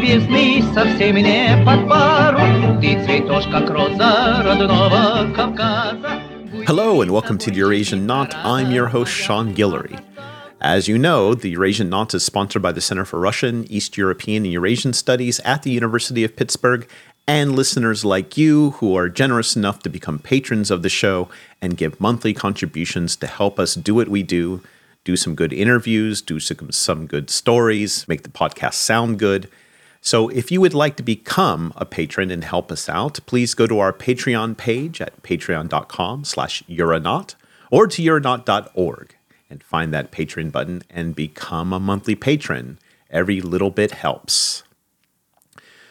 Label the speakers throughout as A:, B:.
A: весны совсем не под пару. Ты цветешь, как роза родного Кавказа.
B: Hello and welcome to the Eurasian Knot. I'm your host, Sean Guillory. As you know, the Eurasian Knot is sponsored by the Center for Russian, East European, and Eurasian Studies at the University of Pittsburgh, and listeners like you who are generous enough to become patrons of the show and give monthly contributions to help us do what we do do some good interviews, do some, some good stories, make the podcast sound good. so if you would like to become a patron and help us out, please go to our Patreon page at patreon.com slash Euronaut or to Euronaut.org and find that patron button and become a monthly patron. Every little bit helps.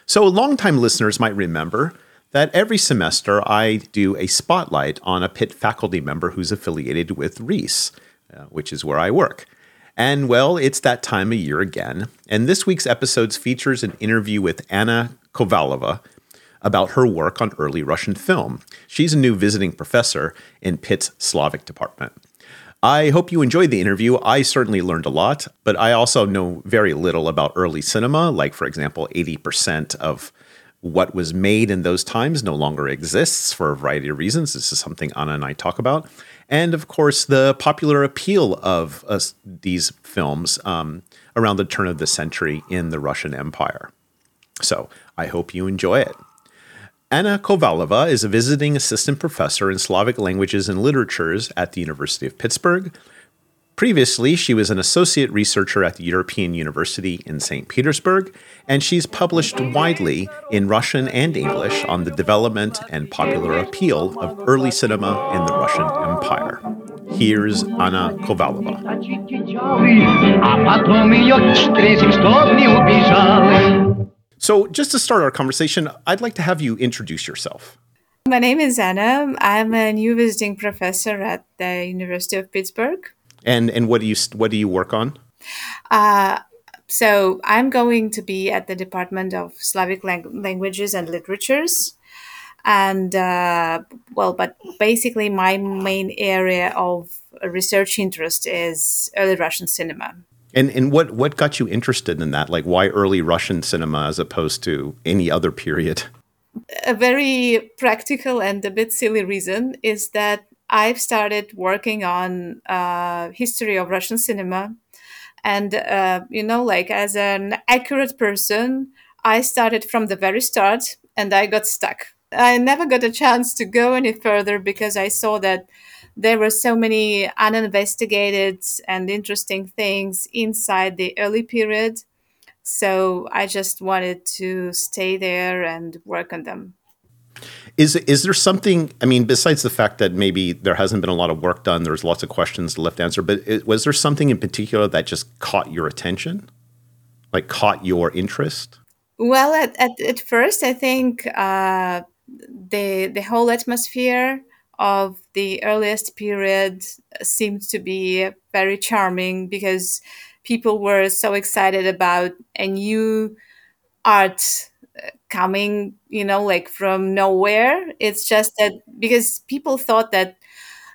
B: So longtime listeners might remember that every semester I do a spotlight on a Pitt faculty member who's affiliated with REEES – uh, which is where I work. And well, it's that time of year again. And this week's episode features an interview with Anna Kovalova about her work on early Russian film. She's a new visiting professor in Pitt's Slavic department. I hope you enjoyed the interview. I certainly learned a lot, but I also know very little about early cinema. Like, for example, 80% of what was made in those times no longer exists for a variety of reasons. This is something Anna and I talk about and of course the popular appeal of uh, these films um, around the turn of the century in the Russian Empire. So I hope you enjoy it. Anna Kovalova is a visiting assistant professor in Slavic languages and literatures at the University of Pittsburgh. Previously, she was an associate researcher at the European University in St. Petersburg, and she's published widely in Russian and English on the development and popular appeal of early cinema in the Russian Empire. Here's Anna Kovalova. So, just to start our conversation, I'd like to have you introduce yourself.
C: My name is Anna. I'm a new visiting professor at the University of Pittsburgh.
B: And and what do you what do you work on?
C: Uh, so I'm going to be at the Department of Slavic Lang- Languages and Literatures, and uh, well, but basically my main area of research interest is early Russian cinema.
B: And and what what got you interested in that? Like why early Russian cinema as opposed to any other period?
C: A very practical and a bit silly reason is that I've started working on uh, history of Russian cinema, and uh, you know, like as an accurate person, I started from the very start, and I got stuck. I never got a chance to go any further because I saw that there were so many uninvestigated and interesting things inside the early period. So I just wanted to stay there and work on them.
B: Is is there something? I mean, besides the fact that maybe there hasn't been a lot of work done, there's lots of questions left to answer. But it, was there something in particular that just caught your attention, like caught your interest?
C: Well, at at, at first, I think uh, the the whole atmosphere of the earliest period seemed to be very charming because people were so excited about a new art coming, you know, like from nowhere. It's just that because people thought that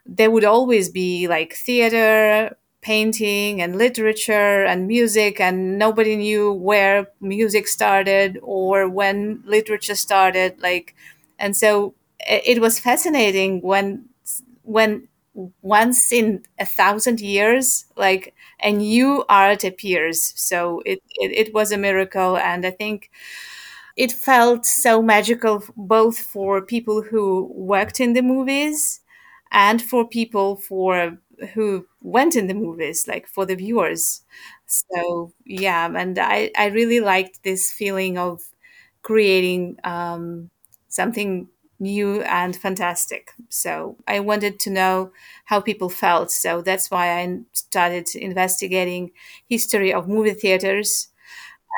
C: there would always be like theater, painting, and literature and music, and nobody knew where music started or when literature started. Like, and so it was fascinating when when once in a thousand years like a new art appears so it, it, it was a miracle and i think it felt so magical both for people who worked in the movies and for people for who went in the movies like for the viewers. So yeah and i i really liked this feeling of creating um, something new and fantastic. So i wanted to know how people felt. So that's why i started investigating history of movie theaters.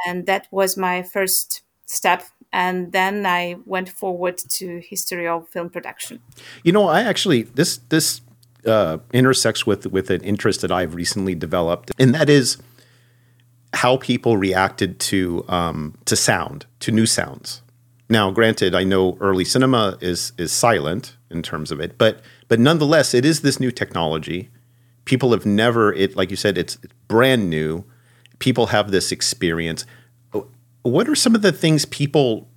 C: And that was my first step and then i went forward to history of film production.
B: You know i actually this this uh, intersects with with an interest that i've recently developed and that is how people reacted to um, to sound to new sounds. Now granted i know early cinema is is silent in terms of it but but nonetheless it is this new technology. People have never it like you said it's, it's brand new. People have this experience what are some of the things people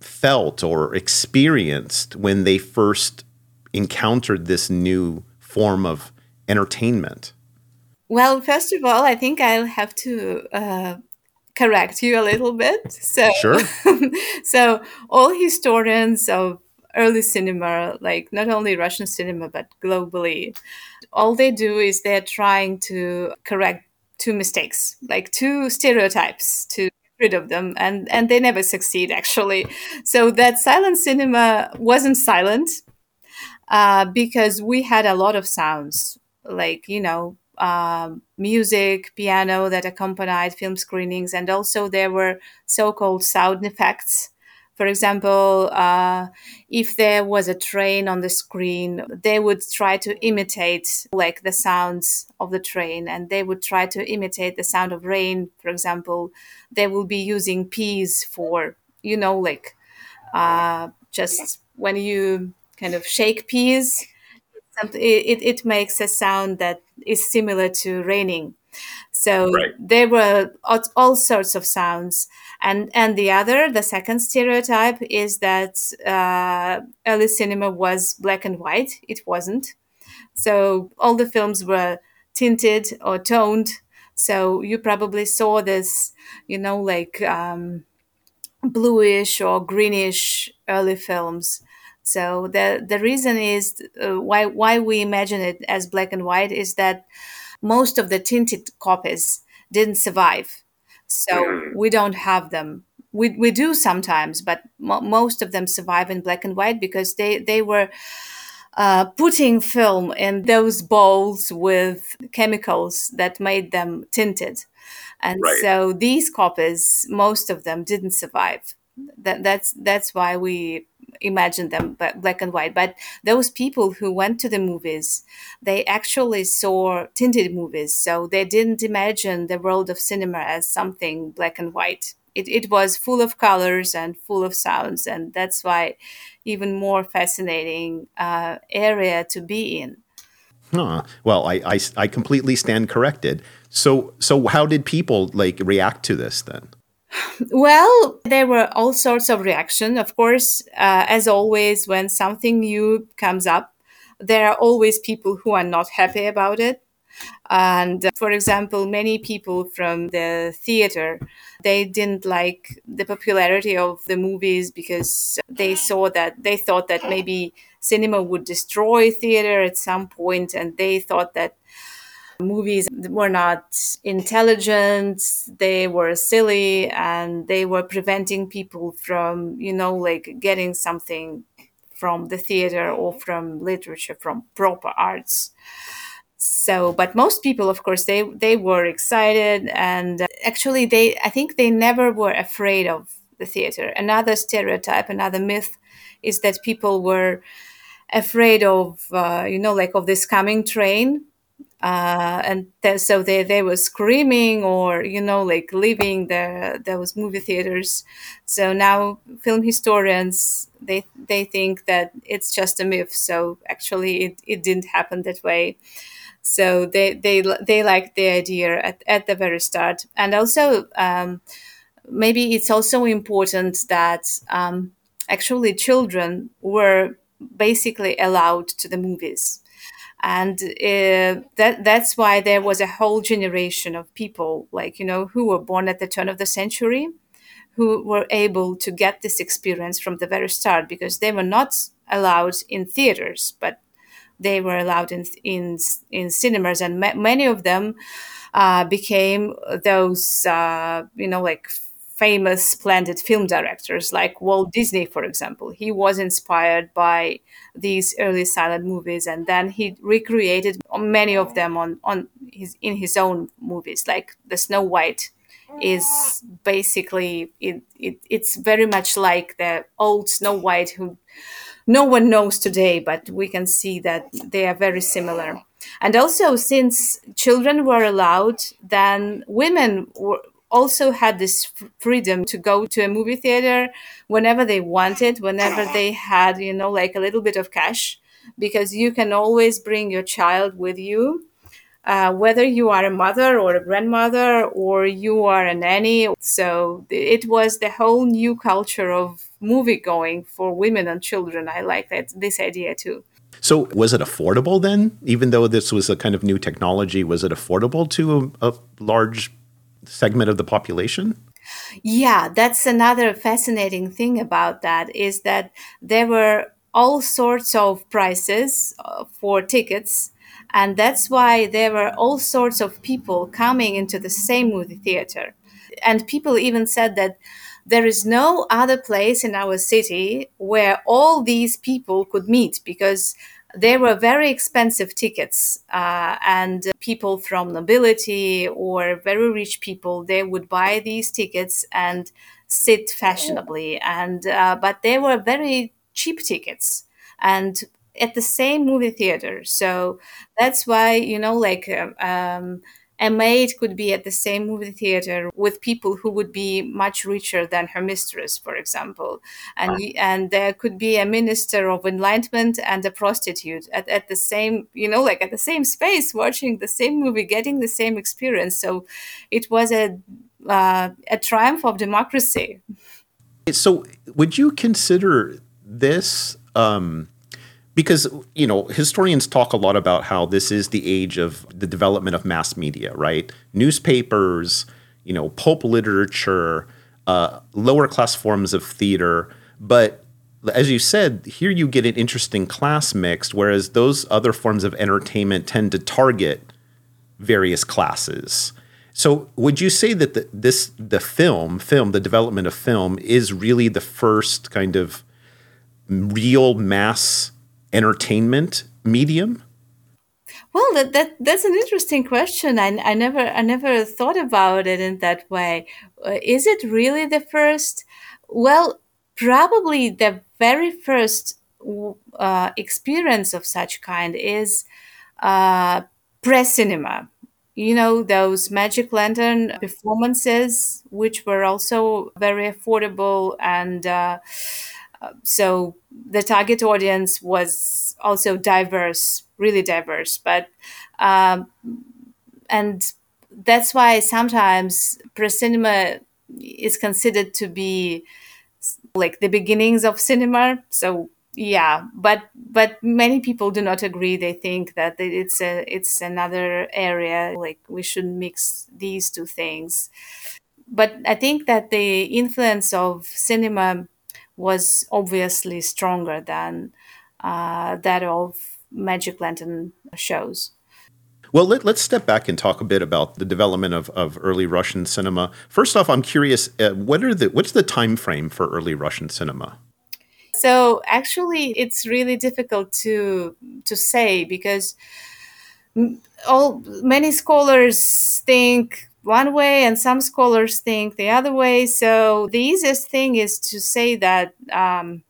B: felt or experienced when they first encountered this new form of entertainment?
C: Well, first of all, I think I'll have to uh, correct you a little bit. So,
B: Sure.
C: so all historians of early cinema, like not only Russian cinema but globally, all they do is they're trying to correct two mistakes, like two stereotypes to rid of them, and and they never succeed actually. So that silent cinema wasn't silent uh, because we had a lot of sounds, like you know um, music, piano that accompanied film screenings, and also there were so-called sound effects. For example, uh, if there was a train on the screen, they would try to imitate like the sounds of the train, and they would try to imitate the sound of rain. For example, they will be using peas for you know like uh, just when you kind of shake peas something it, it makes a sound that is similar to raining so
B: Right.
C: there were all, all sorts of sounds and and the other the second stereotype is that uh, early cinema was black and white it wasn't so all the films were tinted or toned so you probably saw this you know like um, bluish or greenish early films. So the the reason is uh, why why we imagine it as black and white is that most of the tinted copies didn't survive, so we don't have them. We, we do sometimes, but mo- most of them survive in black and white because they they were uh, putting film in those bowls with chemicals that made them tinted. And
B: Right.
C: so these copies, most of them didn't survive. That, that's that's why we imagine them black and white. But those people who went to the movies, they actually saw tinted movies, so they didn't imagine the world of cinema as something black and white. It, it was full of colors and full of sounds, and that's why even more fascinating uh, area to be in.
B: Huh. Well, I, I, I completely stand corrected. So so how did people like react to this then?
C: Well, there were all sorts of reaction. Of course, uh, as always, when something new comes up, there are always people who are not happy about it. And uh, for example, many people from the theater, they didn't like the popularity of the movies because they saw that they thought that maybe cinema would destroy theater at some point, and they thought that movies were not intelligent they were silly and they were preventing people from you know like getting something from the theater or from literature from proper arts. So but most people of course they they were excited and uh, actually they i think they never were afraid of the theater. Another stereotype another myth is that people were afraid of uh, you know like of this coming train uh, and th- so they, they were screaming or you know like leaving the those movie theaters. So now film historians they they think that it's just a myth. So actually it, it didn't happen that way. So they they they liked the idea at, at the very start. And also um, maybe it's also important that um, actually children were basically allowed to the movies and uh, that that's why there was a whole generation of people like you know who were born at the turn of the century who were able to get this experience from the very start because they were not allowed in theaters but they were allowed in in in cinemas. And ma- many of them uh, became those uh, you know like famous splendid film directors like Walt Disney for example he was inspired by these early silent movies and then he recreated many of them on on his in his own movies like the Snow White is basically it, it it's very much like the old Snow White who no one knows today, but we can see that they are very similar. And also, since children were allowed, then women were, also had this freedom to go to a movie theater whenever they wanted, whenever they had, you know, like a little bit of cash, because you can always bring your child with you. uh, whether you are a mother or a grandmother or you are a nanny. So it was the whole new culture of movie going for women and children. I like that this idea too.
B: So was it affordable then? Even though this was a kind of new technology, was it affordable to a, a large segment of the population?
C: Yeah, that's another fascinating thing about that is that there were all sorts of prices uh, for tickets and that's why there were all sorts of people coming into the same movie theater. And people even said that there is no other place in our city where all these people could meet because they were very expensive tickets uh, and people from nobility or very rich people they would buy these tickets and sit fashionably and uh, but they were very cheap tickets and at the same movie theater. So that's why, you know, like um, a maid could be at the same movie theater with people who would be much richer than her mistress, for example. And, and there could be a minister of enlightenment and a prostitute at, at the same, you know, like at the same space, watching the same movie, getting the same experience. So it was a, uh, a triumph of democracy.
B: So would you consider this um, because you know historians talk a lot about how this is the age of the development of mass media right? Newspapers you know pulp literature uh, lower class forms of theater. But as you said here you get an interesting class mix whereas those other forms of entertainment tend to target various classes. So would you say that the, this the film film the development of film is really the first kind of real mass entertainment medium?
C: Well, that, that that's an interesting question. I, I never I never thought about it in that way. Uh, is it really the first? Well, probably the very first uh, experience of such kind is uh, pre-cinema. You know those magic lantern performances, which were also very affordable and uh, so the target audience was also diverse, really diverse. But um, and that's why sometimes pre-cinema is considered to be like the beginnings of cinema. So yeah, but but many people do not agree. They think that it's a it's another area. Like we should mix these two things. But I think that the influence of cinema was obviously stronger than uh, that of Magic Lantern shows.
B: Well, let, us step back and talk a bit about the development of, of early Russian cinema. First off, I'm curious, uh, what are the what's the time frame for early Russian cinema?
C: So actually, it's really difficult to to say because all many scholars think one way and some scholars think the other way. So the easiest thing is to say that um,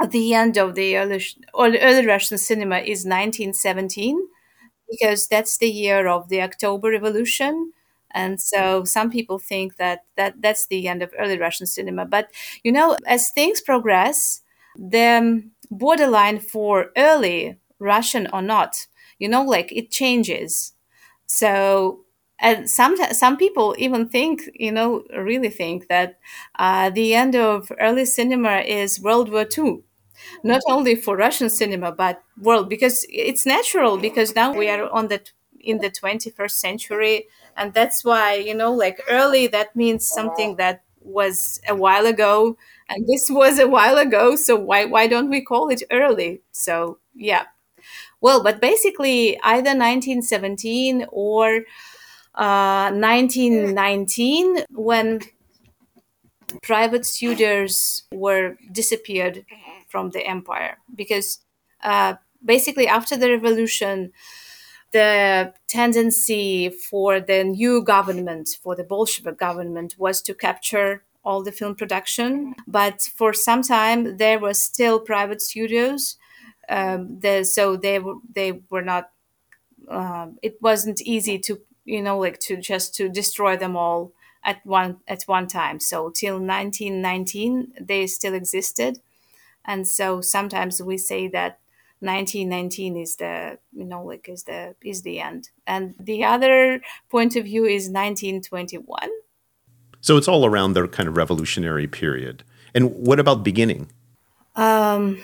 C: at the end of the early, early Russian cinema is 1917 because that's the year of the October Revolution. And so some people think that, that that's the end of early Russian cinema. But, you know, as things progress, the borderline for early Russian or not, you know, like it changes. So and some some people even think you know really think that uh, the end of early cinema is world war ii not only for russian cinema but world because it's natural because now we are on the in the 21st century and that's why you know like early that means something that was a while ago and this was a while ago so why why don't we call it early? So yeah. Well but basically either 1917 or 1919 uh, when private tutors were disappeared from the empire. Because uh, basically after the revolution the tendency for the new government for the bolshevik government was to capture all the film production. But for some time there were still private studios um, the, so they they were not uh, it wasn't easy to you know like to just to destroy them all at one at one time. So till 1919 they still existed. And so sometimes we say that 1919 is the you know like is the is the end. And the other point of view is 1921
B: so it's all around their kind of revolutionary period. And what about beginning?
C: Um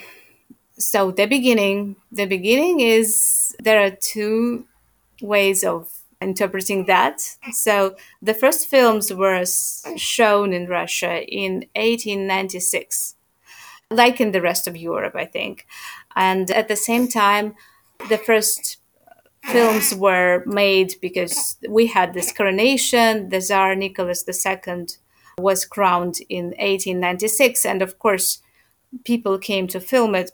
C: so the beginning the beginning is there are two ways of interpreting that. So the first films were shown in russia in 1896 like in the rest of europe i think. And at the same time the first films were made because we had this coronation the tsar nicholas ii was crowned in 1896 and of course people came to film it.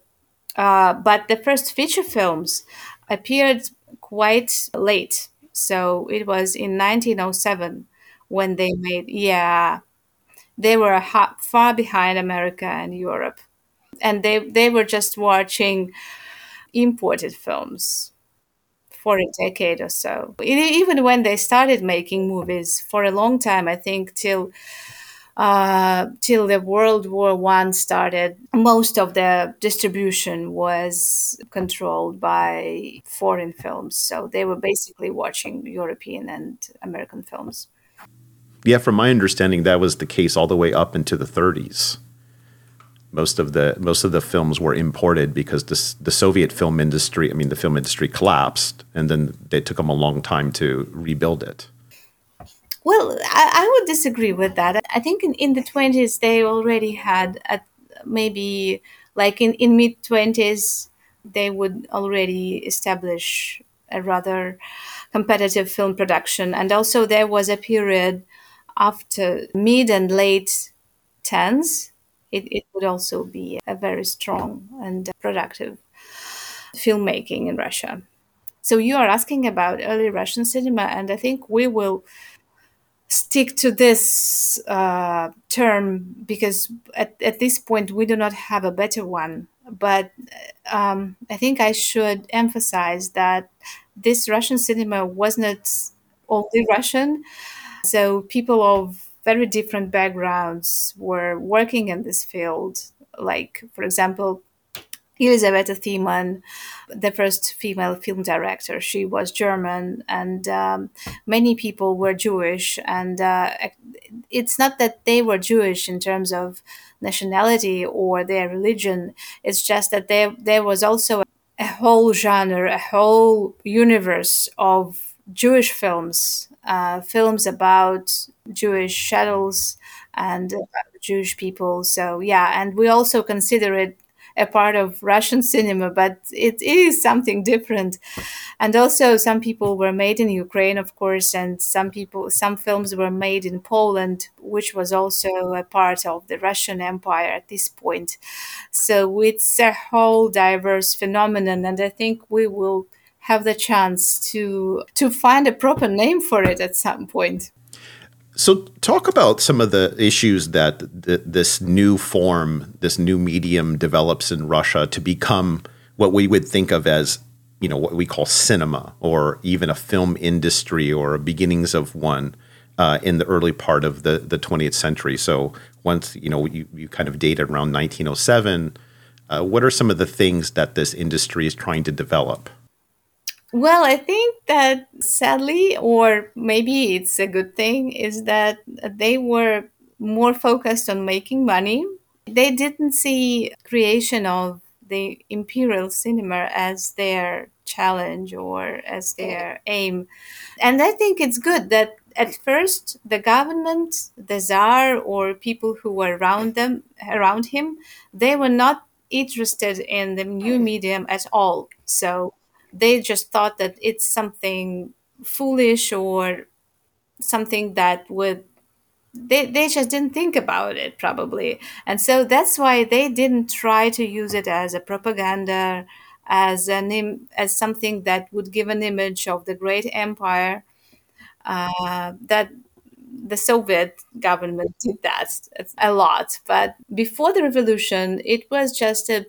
C: Uh, but the first feature films appeared quite late. So it was in 1907 when they made, yeah, they were ha- far behind America and Europe. And they, they were just watching imported films for a decade or so. Even when they started making movies for a long time, I think till uh, till the World War One started, most of the distribution was controlled by foreign films. So they were basically watching European and American films.
B: Yeah, from my understanding, that was the case all the way up into the 30s. Most of the most of the films were imported because the the Soviet film industry, I mean, the film industry collapsed, and then they took them a long time to rebuild it.
C: Well, I, I, would disagree with that. I think in, in the 20s, they already had a, maybe like in, in mid 20s, they would already establish a rather competitive film production. And also, there was a period after mid and late 10s, it, it would also be a very strong and productive filmmaking in Russia. So, you are asking about early Russian cinema, and I think we will stick to this uh, term because at, at this point we do not have a better one. But um, I think I should emphasize that this Russian cinema was not only Russian. So people of very different backgrounds were working in this field. Like, for example, Elizabeth Thiemann, the first female film director. She was German, and um, many people were Jewish. And uh, it's not that they were Jewish in terms of nationality or their religion. It's just that there there was also a whole genre, a whole universe of Jewish films, uh, films about Jewish shadows and Jewish people. So yeah, and we also consider it a part of Russian cinema, but it is something different. And also, some people were made in Ukraine, of course, and some people, some films were made in Poland, which was also a part of the Russian Empire at this point. So it's a whole diverse phenomenon, and I think we will have the chance to to find a proper name for it at some point.
B: So, talk about some of the issues that th- this new form, this new medium develops in Russia to become what we would think of as, you know, what we call cinema or even a film industry or beginnings of one uh, in the early part of the, the 20th century. So, once, you know, you, you kind of date around 1907, uh, what are some of the things that this industry is trying to develop?
C: Well, I think that sadly, or maybe it's a good thing, is that they were more focused on making money. They didn't see creation of the imperial cinema as their challenge or as their aim. And I think it's good that at first the government, the czar, or people who were around them, around him, they were not interested in the new medium at all. So they just thought that it's something foolish or something that would they, they just didn't think about it probably. And so that's why they didn't try to use it as a propaganda as an Im- as something that would give an image of the great empire uh, that the soviet government did that a lot. But before the revolution it was just a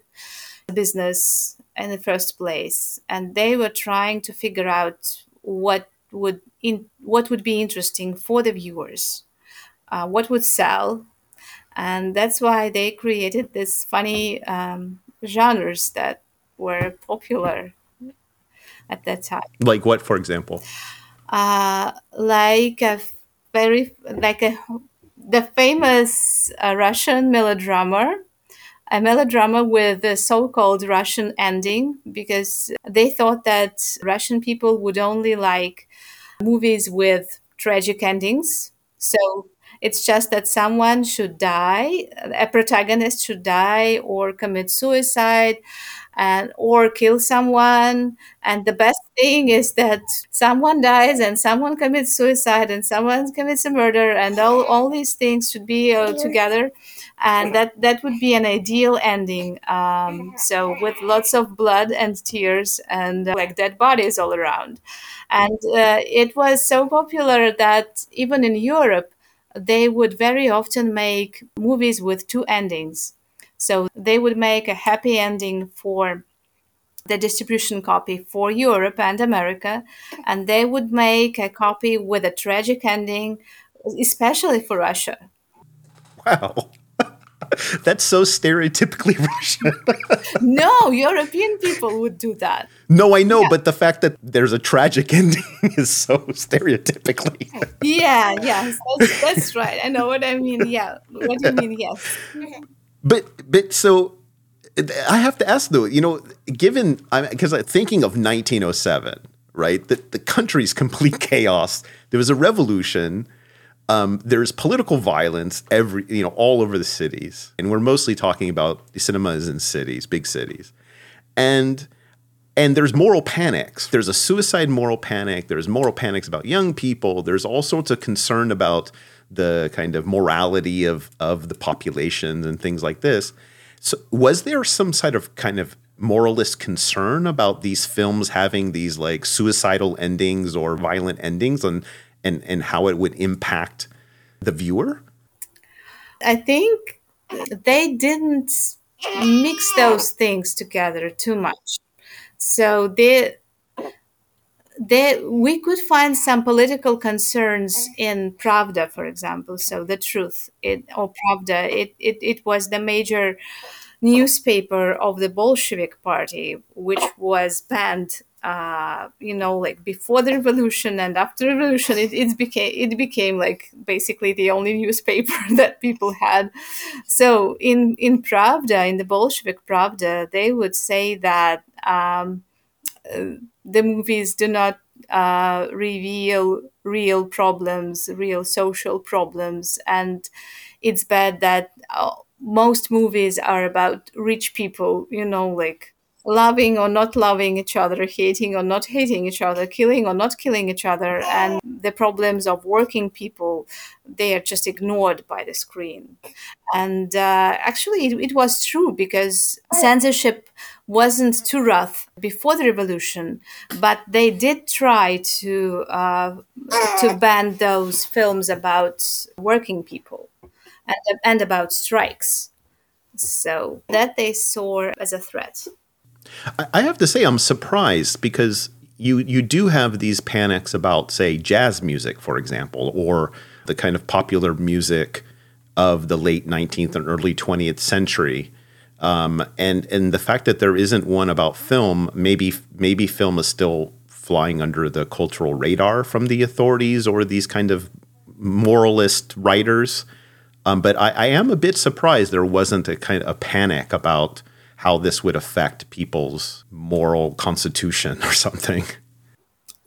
C: business in the first place and they were trying to figure out what would in what would be interesting for the viewers uh, what would sell and that's why they created this funny um, genres that were popular at that time.
B: Like what, for example?
C: Uh, like a very like a the famous uh, Russian melodrama, a melodrama with a so-called Russian ending, because they thought that Russian people would only like movies with tragic endings. So it's just that someone should die, a protagonist should die or commit suicide and or kill someone. And the best thing is that someone dies and someone commits suicide and someone commits a murder and all, all these things should be uh, together and that that would be an ideal ending um, so with lots of blood and tears and uh, like dead bodies all around and uh, it was so popular that even in europe they would very often make movies with two endings so they would make a happy ending for the distribution copy for Europe and America, and they would make a copy with a tragic ending, especially for Russia.
B: Wow. That's so stereotypically Russian.
C: no, European people would do that.
B: No, I know, yeah. but the fact that there's a tragic ending is so stereotypically.
C: yeah, yes, that's, that's right. I know what I mean. Yeah, what do you mean? Yes.
B: But but so I have to ask though, you know, given because I'm thinking of 1907, right? The the country's complete chaos. There was a revolution. Um, there's political violence every you know all over the cities, and we're mostly talking about cinemas in cities, big cities, and and there's moral panics. There's a suicide moral panic. There's moral panics about young people. There's all sorts of concern about the kind of morality of of the populations and things like this. So, was there some sort of kind of moralist concern about these films having these like suicidal endings or violent endings, and and and how it would impact the viewer?
C: I think they didn't mix those things together too much. So they there we could find some political concerns in Pravda, for example. So the truth, it or Pravda, it, it, it was the major newspaper of the Bolshevik Party, which was banned. Uh, you know, like before the revolution and after the revolution, it, it became it became like basically the only newspaper that people had. So in in Pravda, in the Bolshevik Pravda, they would say that. Um, the movies do not uh, reveal real problems, real social problems, and it's bad that uh, most movies are about rich people, you know, like loving or not loving each other, hating or not hating each other, killing or not killing each other, and the problems of working people, they are just ignored by the screen. And uh, actually, it, it was true because censorship wasn't too rough before the revolution, but they did try to uh, to ban those films about working people and, and about strikes. So that they saw as a threat.
B: I have to say, I'm surprised because you you do have these panics about, say, jazz music, for example, or the kind of popular music of the late 19th and early 20th century. Um, and and the fact that there isn't one about film, maybe maybe film is still flying under the cultural radar from the authorities or these kind of moralist writers. Um, but I, I, am a bit surprised there wasn't a kind of a panic about how this would affect people's moral constitution or something.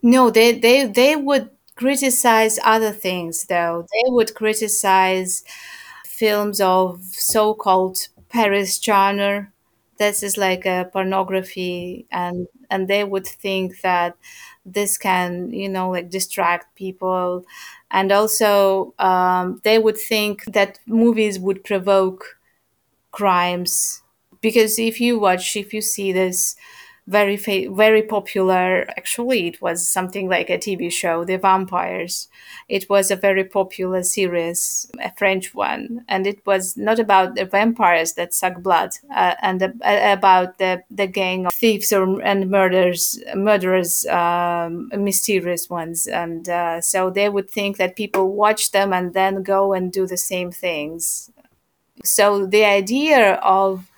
C: No, they they they would criticize other things though. They would criticize films of so-called Paris genre. This is like a pornography, and and they would think that this can you know like distract people, and also um, they would think that movies would provoke crimes because if you watch if you see this very fa- very popular actually it was something like a tv show the vampires. It was a very popular series a french one. And it was not about the vampires that suck blood uh, and uh, about the, the gang of thieves or and murders murderers um, mysterious ones. And uh, so they would think that people watch them and then go and do the same things. So the idea of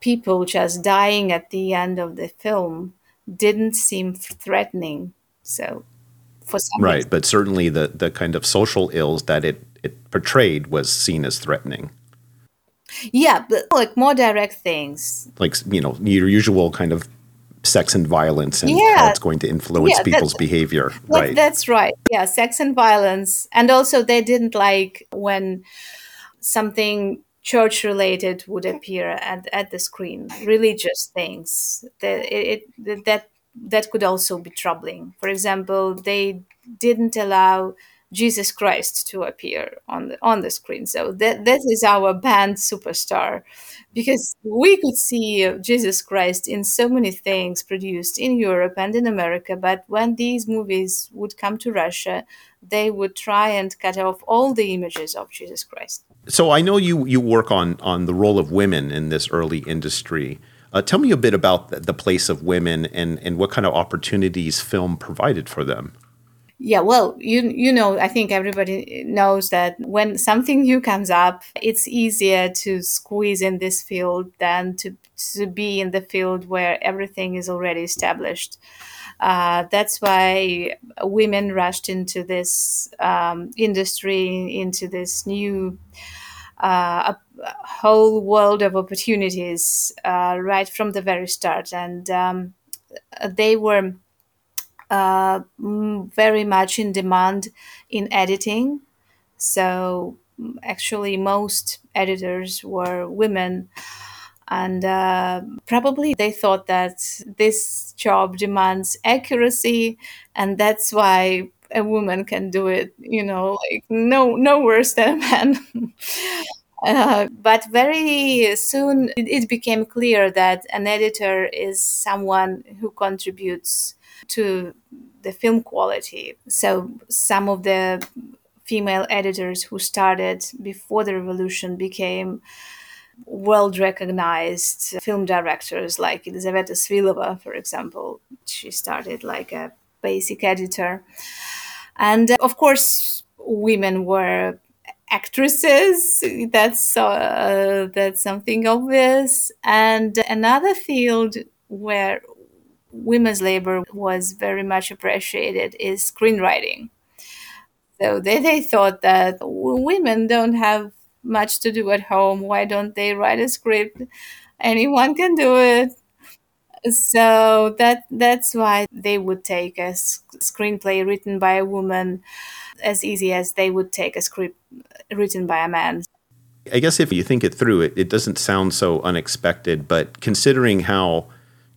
C: people just dying at the end of the film didn't seem threatening. So, for some
B: right,
C: reason-
B: but certainly the the kind of social ills that it it portrayed was seen as threatening.
C: yeah, but like more direct things.
B: Like you know your usual kind of sex and violence and how it's going to influence
C: Yeah,
B: people's behavior. Right.
C: That's right. Yeah, sex and violence. And also, they didn't like when something church related would appear at, at the screen, religious things. That, it, it, that, that could also be troubling. For example, they didn't allow Jesus Christ to appear on the on the screen. So that this is our band superstar, because we could see Jesus Christ in so many things produced in Europe and in America. But when these movies would come to Russia, they would try and cut off all the images of Jesus Christ.
B: So I know you you work on on the role of women in this early industry. Uh, tell me a bit about the, the place of women and and what kind of opportunities film provided for them.
C: Yeah, well, you you know, I think everybody knows that when something new comes up, it's easier to squeeze in this field than to to be in the field where everything is already established. Uh, that's why women rushed into this um, industry, into this new uh, whole world of opportunities uh, right from the very start, and um, they were uh, mm, very much in demand in editing. So mm, actually, most editors were women, and uh, probably they thought that this job demands accuracy, and that's why a woman can do it. You know, like no no worse than a man. Uh, but very soon it, it became clear that an editor is someone who contributes to the film quality. So some of the female editors who started before the revolution became world recognized film directors like Elizaveta Svilova, for example. She started like a basic editor. And uh, of course, women were actresses. That's uh, that's something obvious. And another field where women's labor was very much appreciated is screenwriting. So they, they thought that women don't have much to do at home. Why don't they write a script? Anyone can do it. So that that's why they would take a screenplay written by a woman as easy as they would take a script written by a man.
B: I guess if you think it through, it, it doesn't sound so unexpected. But considering how,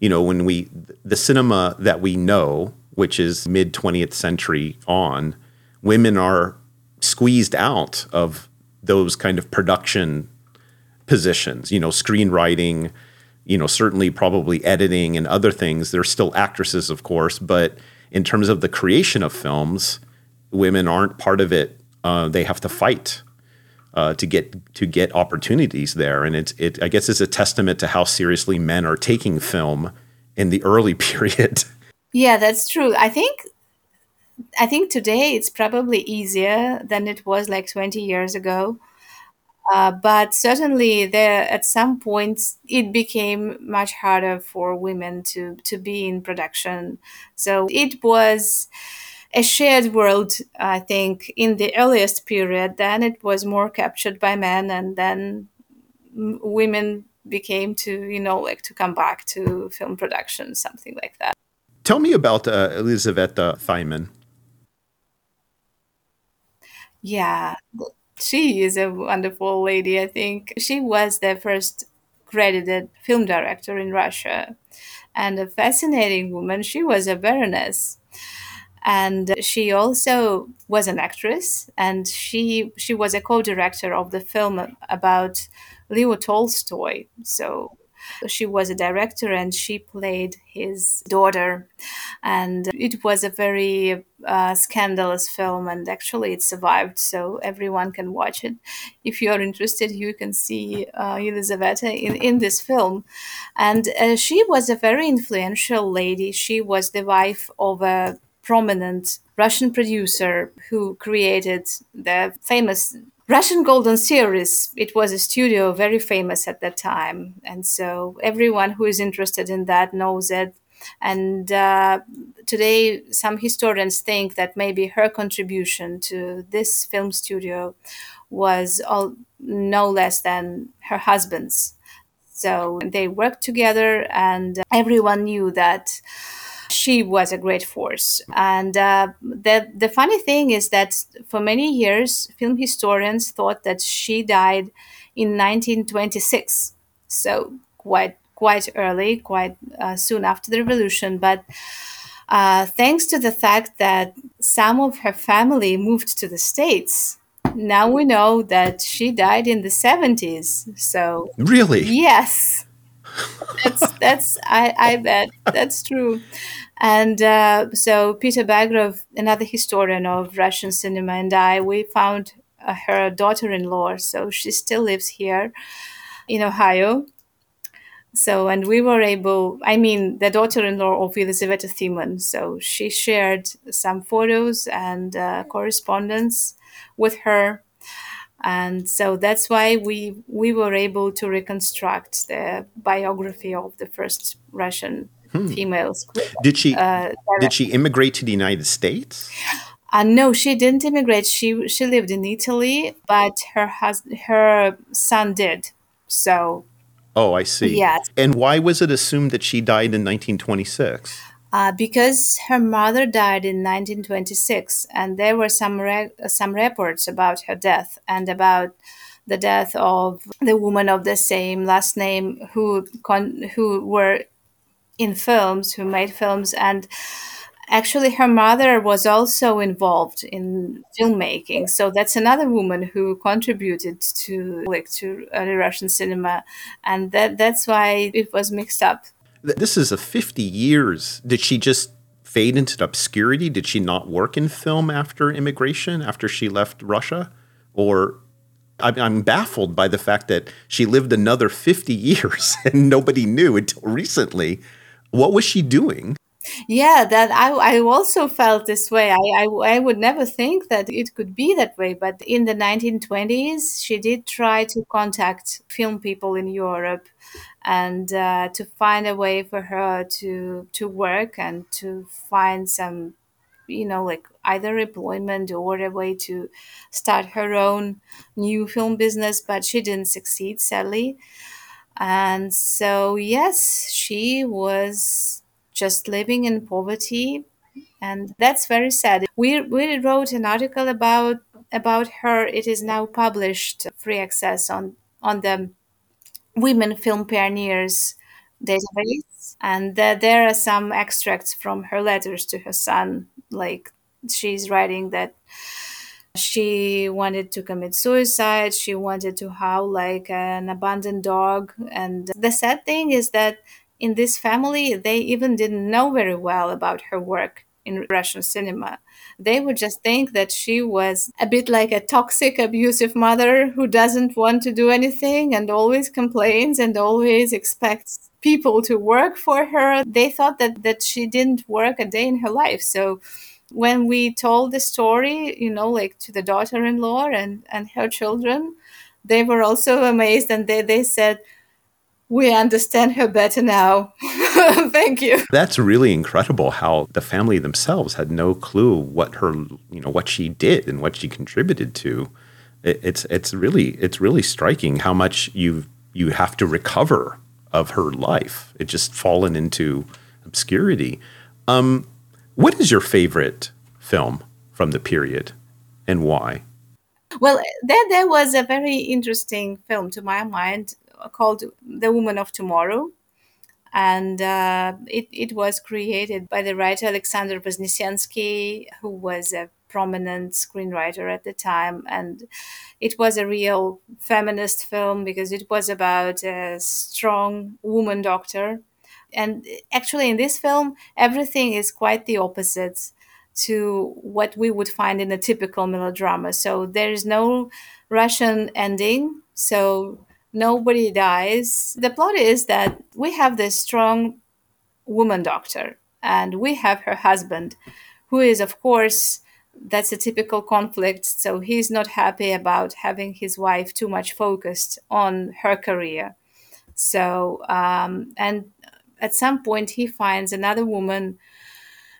B: you know, when we, the cinema that we know, which is mid 20th century on, women are squeezed out of those kind of production positions, you know, screenwriting, you know, certainly probably editing and other things. They're still actresses, of course, but in terms of the creation of films, women aren't part of it. Uh, they have to fight uh, to get to get opportunities there, and it's it. I guess it's a testament to how seriously men are taking film in the early period.
C: Yeah, that's true. I think I think today it's probably easier than it was like 20 years ago. Uh, but certainly there at some points it became much harder for women to to be in production. So it was a shared world, I think, in the earliest period. Then it was more captured by men, and then women became to you know like to come back to film production, something like that.
B: Tell me about uh, Elizaveta Thiemann.
C: Yeah, she is a wonderful lady. I think she was the first credited film director in Russia and a fascinating woman. She was a baroness. And she also was an actress, and she she was a co-director of the film about Leo Tolstoy. So she was a director, and she played his daughter. And it was a very uh, scandalous film, and actually it survived, so everyone can watch it. If you are interested, you can see uh, Elizaveta in, in this film. And uh, she was a very influential lady. She was the wife of a prominent Russian producer who created the famous Russian Golden Series, it was a studio very famous at that time. And so everyone who is interested in that knows it. And uh, today, some historians think that maybe her contribution to this film studio was all, no less than her husband's. So they worked together, and everyone knew that she was a great force. And uh, the the funny thing is that for many years, film historians thought that she died in 1926, so quite quite early, quite uh, soon after the revolution. But uh, thanks to the fact that some of her family moved to the states, now we know that she died in the 70s. So
B: really,
C: yes. That's that's I, I bet that's true and uh, so Peter Bagrov, another historian of Russian cinema, and I, we found uh, her daughter-in-law. So she still lives here in Ohio. So, and we were able, I mean, the daughter-in-law of Elizaveta Thiemann. So she shared some photos and uh, correspondence with her. And so that's why we we were able to reconstruct the biography of the first Russian hmm. females.
B: Did she uh, did she immigrate to the United States?
C: Uh, no, she didn't immigrate. She she lived in Italy, but her hus- her son did. So.
B: Oh, I see.
C: Yes.
B: And why was it assumed that she died in 1926?
C: Uh, because her mother died in 1926, and there were some re- some reports about her death and about the death of the woman of the same last name who con- who were in films, who made films, and actually her mother was also involved in filmmaking. So that's another woman who contributed to like to early Russian cinema, and that that's why it was mixed up.
B: This is a fifty years. Did she just fade into obscurity? Did she not work in film after immigration, after she left Russia? Or I'm baffled by the fact that she lived another 50 years and nobody knew until recently what was she doing?
C: Yeah, that I, I also felt this way. I, I, I would never think that it could be that way. But in the 1920s, she did try to contact film people in Europe and uh, to find a way for her to to work and to find some you know like either employment or a way to start her own new film business but she didn't succeed sadly and so, yes, she was just living in poverty. And that's very sad. We, we wrote an article about about her. It is now published free access on on the Women Film Pioneers database. And there are some extracts from her letters to her son. Like she's writing that she wanted to commit suicide. She wanted to howl like an abandoned dog. And the sad thing is that in this family, they even didn't know very well about her work in Russian cinema. They would just think that she was a bit like a toxic, abusive mother who doesn't want to do anything and always complains and always expects people to work for her. They thought that, that she didn't work a day in her life. So when we told the story, you know, like to the daughter-in-law and and her children, they were also amazed and they they said, "We understand her better now." Thank you.
B: That's really incredible how the family themselves had no clue what her, you know, what she did and what she contributed to. It, it's it's really it's really striking how much you you have to recover of her life. It just fallen into obscurity. Um, what is your favorite film from the period and why?
C: Well, there, there was a very interesting film to my mind called The Woman of Tomorrow. And uh, it, it was created by the writer Alexander Voznesensky, who was a prominent screenwriter at the time. And it was a real feminist film because it was about a strong woman doctor and actually in this film everything is quite the opposite to what we would find in a typical melodrama so there is no russian ending so nobody dies the plot is that we have this strong woman doctor and we have her husband who is of course that's a typical conflict. So he's not happy about having his wife too much focused on her career. So, um, and at some point, he finds another woman.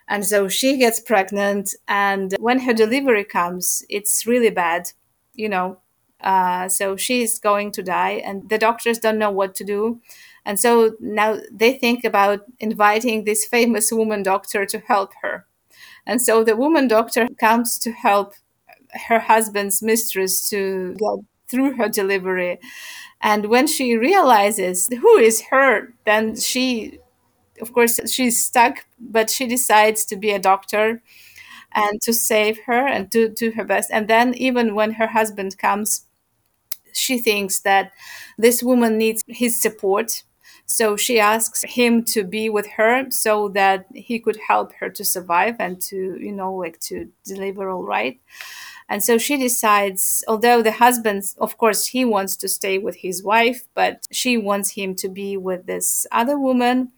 C: And so she gets pregnant. And when her delivery comes, it's really bad, you know. Uh, so she's going to die, and the doctors don't know what to do. And so now they think about inviting this famous woman doctor to help her. And so the woman doctor comes to help her husband's mistress to get through her delivery. And when she realizes who is her, then she, of course, she's stuck, but she decides to be a doctor and to save her and to do her best. And then, even when her husband comes, she thinks that this woman needs his support so she asks him to be with her so that he could help her to survive and to, you know, like to deliver all right. And so she decides, although the husband, of course, he wants to stay with his wife, but she wants him to be with this other woman.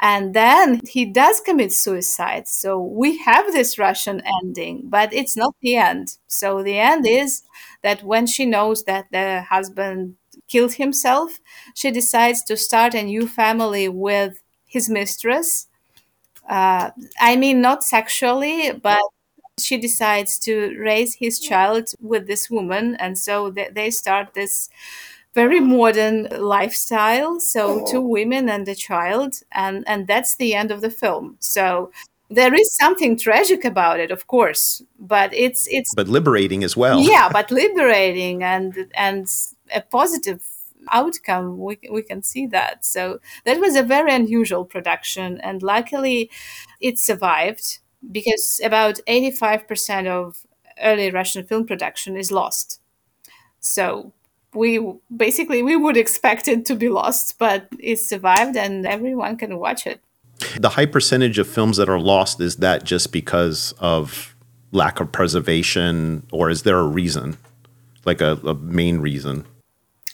C: And then he does commit suicide. So we have this Russian ending, but it's not the end. So the end is that when she knows that the husband killed himself, she decides to start a new family with his mistress. Uh, I mean, not sexually, but she decides to raise his child with this woman. And so they, they start this very modern lifestyle. So oh, two women and a child. And, and that's the end of the film. So there is something tragic about it of course but it's it's
B: but liberating as well
C: yeah but liberating and and a positive outcome we, we can see that so that was a very unusual production and luckily it survived because about 85% of early russian film production is lost so we basically we would expect it to be lost but it survived and everyone can watch it
B: the high percentage of films that are lost is that just because of lack of preservation or is there a reason like a, a main reason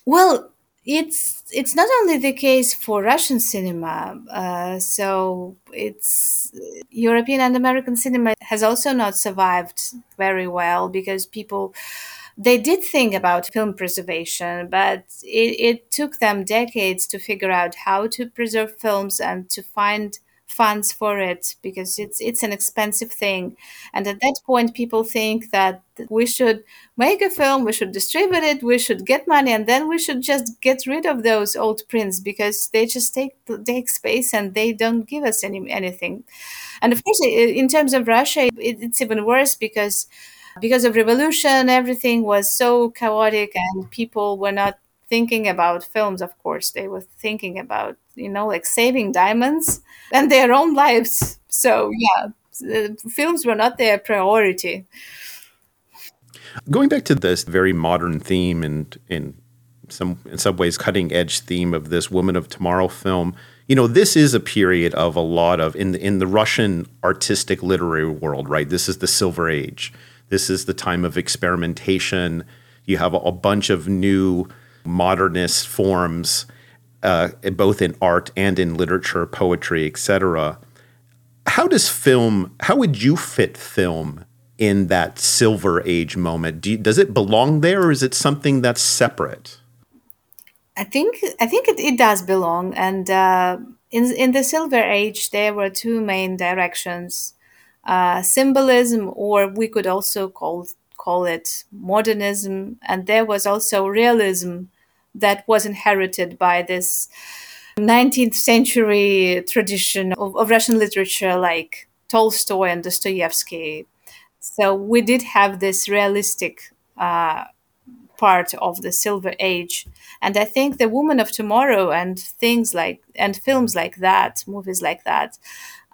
C: well, it's it's not only the case for Russian cinema. Uh, so it's European and American cinema has also not survived very well because people they did think about film preservation, but it, it took them decades to figure out how to preserve films and to find funds for it because it's it's an expensive thing. And at that point people think that we should make a film we should distribute it we should get money and then we should just get rid of those old prints because they just take take space and they don't give us any anything. And of course in terms of russia it, it's even worse because because of revolution everything was so chaotic and people were not thinking about films of course. They were thinking about you know like saving diamonds and their own lives. So yeah films were not their priority.
B: Going back to this very modern theme and in some in some ways cutting edge theme of this woman of tomorrow film you know this is a period of a lot of in the, in the russian artistic literary world right? This is the silver age this is the time of experimentation you have a, bunch of new modernist forms, uh, both in art and in literature, poetry, etc. How does film? How would you fit film in that silver age moment? Do you, does it belong there, or is it something that's separate?
C: I think I think it, it does belong, and uh, in in the silver age there were two main directions: uh, symbolism, or we could also call call it modernism, and there was also realism that was inherited by this 19th century tradition of, of Russian literature like Tolstoy and Dostoevsky. So we did have this realistic uh, part of the Silver Age, and I think the Woman of Tomorrow and things like and films like that, movies like that,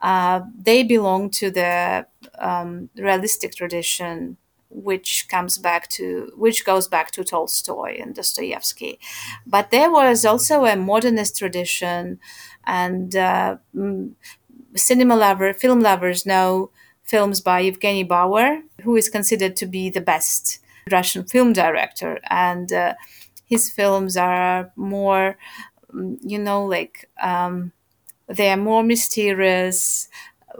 C: uh, they belong to the um, realistic tradition which comes back to which goes back to Tolstoy and Dostoevsky. But there was also a modernist tradition, and uh, cinema lover, film lovers know films by Evgeny Bauer, who is considered to be the best Russian film director, and uh, his films are more, mm, you know, like um, they are more mysterious,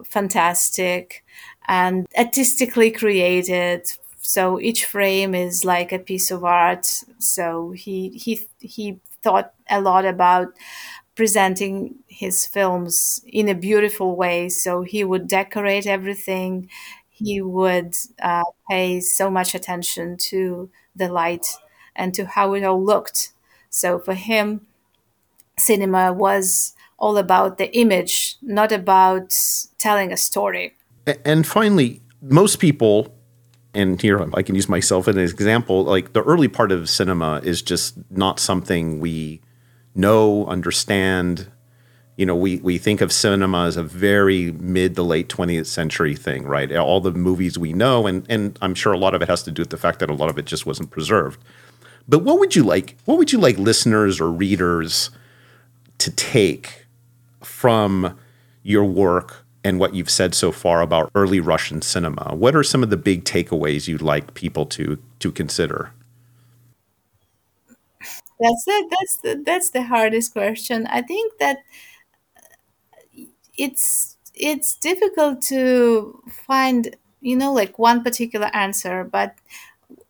C: fantastic and artistically created. So each frame is like a piece of art. So he he he thought a lot about presenting his films in a beautiful way. So he would decorate everything. He would uh, pay so much attention to the light and to how it all looked. So for him, cinema was all about the image, not about telling a story.
B: And finally, most people, and here I can use myself as an example, like the early part of cinema is just not something we know, understand. You know, we, we think of cinema as a very mid to late 20th century thing, right? All the movies we know, and, and I'm sure a lot of it has to do with the fact that a lot of it just wasn't preserved. But what would you like? What would you like listeners or readers to take from your work and what you've said so far about early Russian cinema? What are some of the big takeaways you'd like people to to consider?
C: That's the, that's the, that's the hardest question. I think that it's it's difficult to find you know like one particular answer, but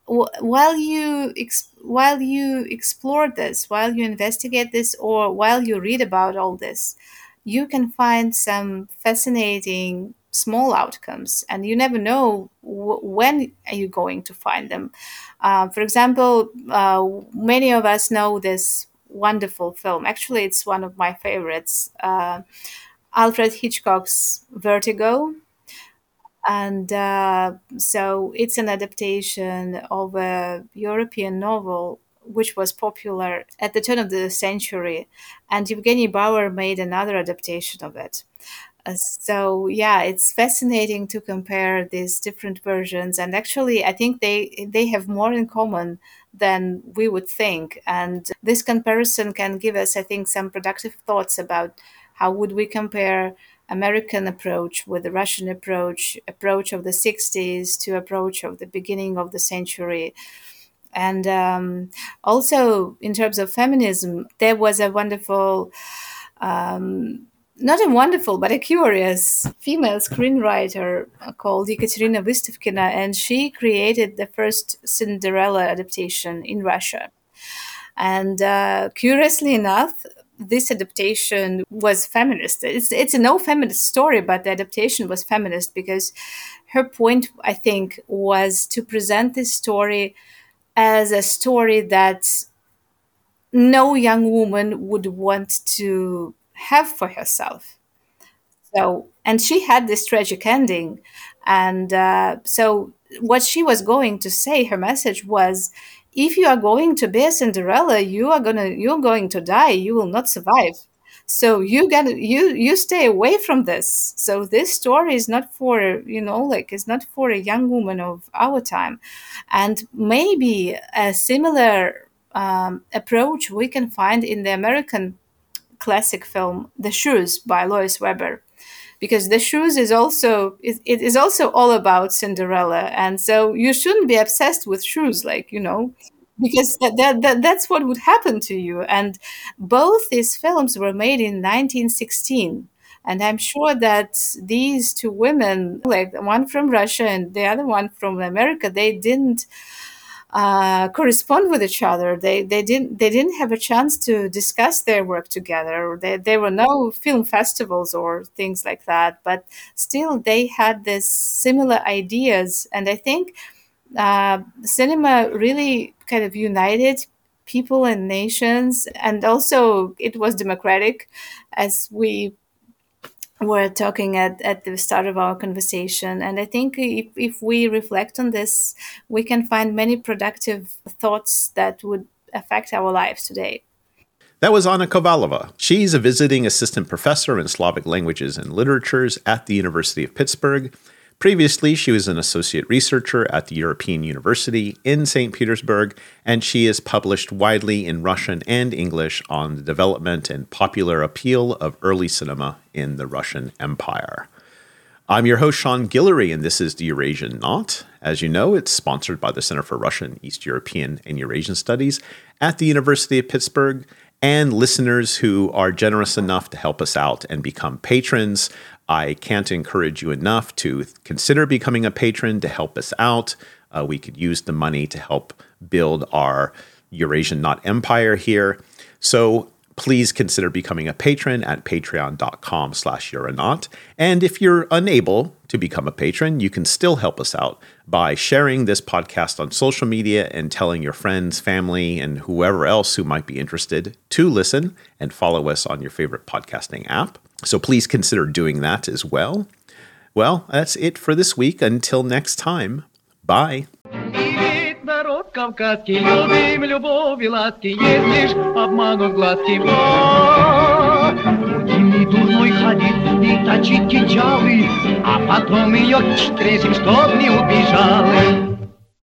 C: while you while you explore this, while you investigate this, or while you read about all this, you can find some fascinating small outcomes, and you never know w- when are you going to find them. Uh, for example, uh, many of us know this wonderful film. Actually, it's one of my favorites. Uh, Alfred Hitchcock's Vertigo and uh, so it's an adaptation of a European novel which was popular at the turn of the century, and Evgeny Bauer made another adaptation of it. Uh, so yeah, it's fascinating to compare these different versions, and actually, I think they they have more in common than we would think. And this comparison can give us, I think, some productive thoughts about how would we compare American approach with the Russian approach, approach of the 60s to approach of the beginning of the century. And um, also, in terms of feminism, there was a wonderful, um, not a wonderful, but a curious female screenwriter called Ekaterina Vystuvkina, and she created the first Cinderella adaptation in Russia. And uh, curiously enough, this adaptation was feminist. It's it's a no feminist story, but the adaptation was feminist because her point, I think, was to present this story as a story that no young woman would want to have for herself. So, and she had this tragic ending, and uh, so what she was going to say, her message was if you are going to be a Cinderella, you are gonna you're going to die. You will not survive. So you got you you stay away from this. So this story is not for you know like it's not for a young woman of our time, and maybe a similar um, approach we can find in the American classic film The Shoes by Lois Weber. Because the shoes is also it, it is also all about cinderella. And so you shouldn't be obsessed with shoes like you know because that, that, that that's what would happen to you and both these films were made in 1916 and i'm sure that these two women like one from russia and the other one from america they didn't uh, correspond with each other. They they didn't they didn't have a chance to discuss their work together. There there were no film festivals or things like that. But still, they had this similar ideas, and I think uh, cinema really kind of united people and nations, and also it was democratic, as we were talking at, at the start of our conversation. And I think if, if we reflect on this, we can find many productive thoughts that would affect our lives today.
B: That was Anna Kovalova. She's a visiting assistant professor in Slavic languages and literatures at the University of Pittsburgh Previously, she was an associate researcher at the European University in St. Petersburg, and she has published widely in Russian and English on the development and popular appeal of early cinema in the Russian Empire. I'm your host, Sean Guillory, and this is the Eurasian Knot. As you know, it's sponsored by the Center for Russian, East European, and Eurasian Studies at the University of Pittsburgh and listeners who are generous enough to help us out and become patrons. I can't encourage you enough to consider becoming a patron to help us out. Uh, we could use the money to help build our Eurasian Knot Empire here. So please consider becoming a patron at patreon.com slash yourenaut. And if you're unable to become a patron, you can still help us out by sharing this podcast on social media and telling your friends, family, and whoever else who might be interested to listen and follow us on your favorite podcasting app. So please consider doing that as well. Well, that's it for this week. Until next time, bye.
A: народ кавказский, любим любовь и ласки, есть лишь обманут глазки. О, Будильный дурной ходит и точит кинжалы, а потом ее трясем, чтоб не убежала.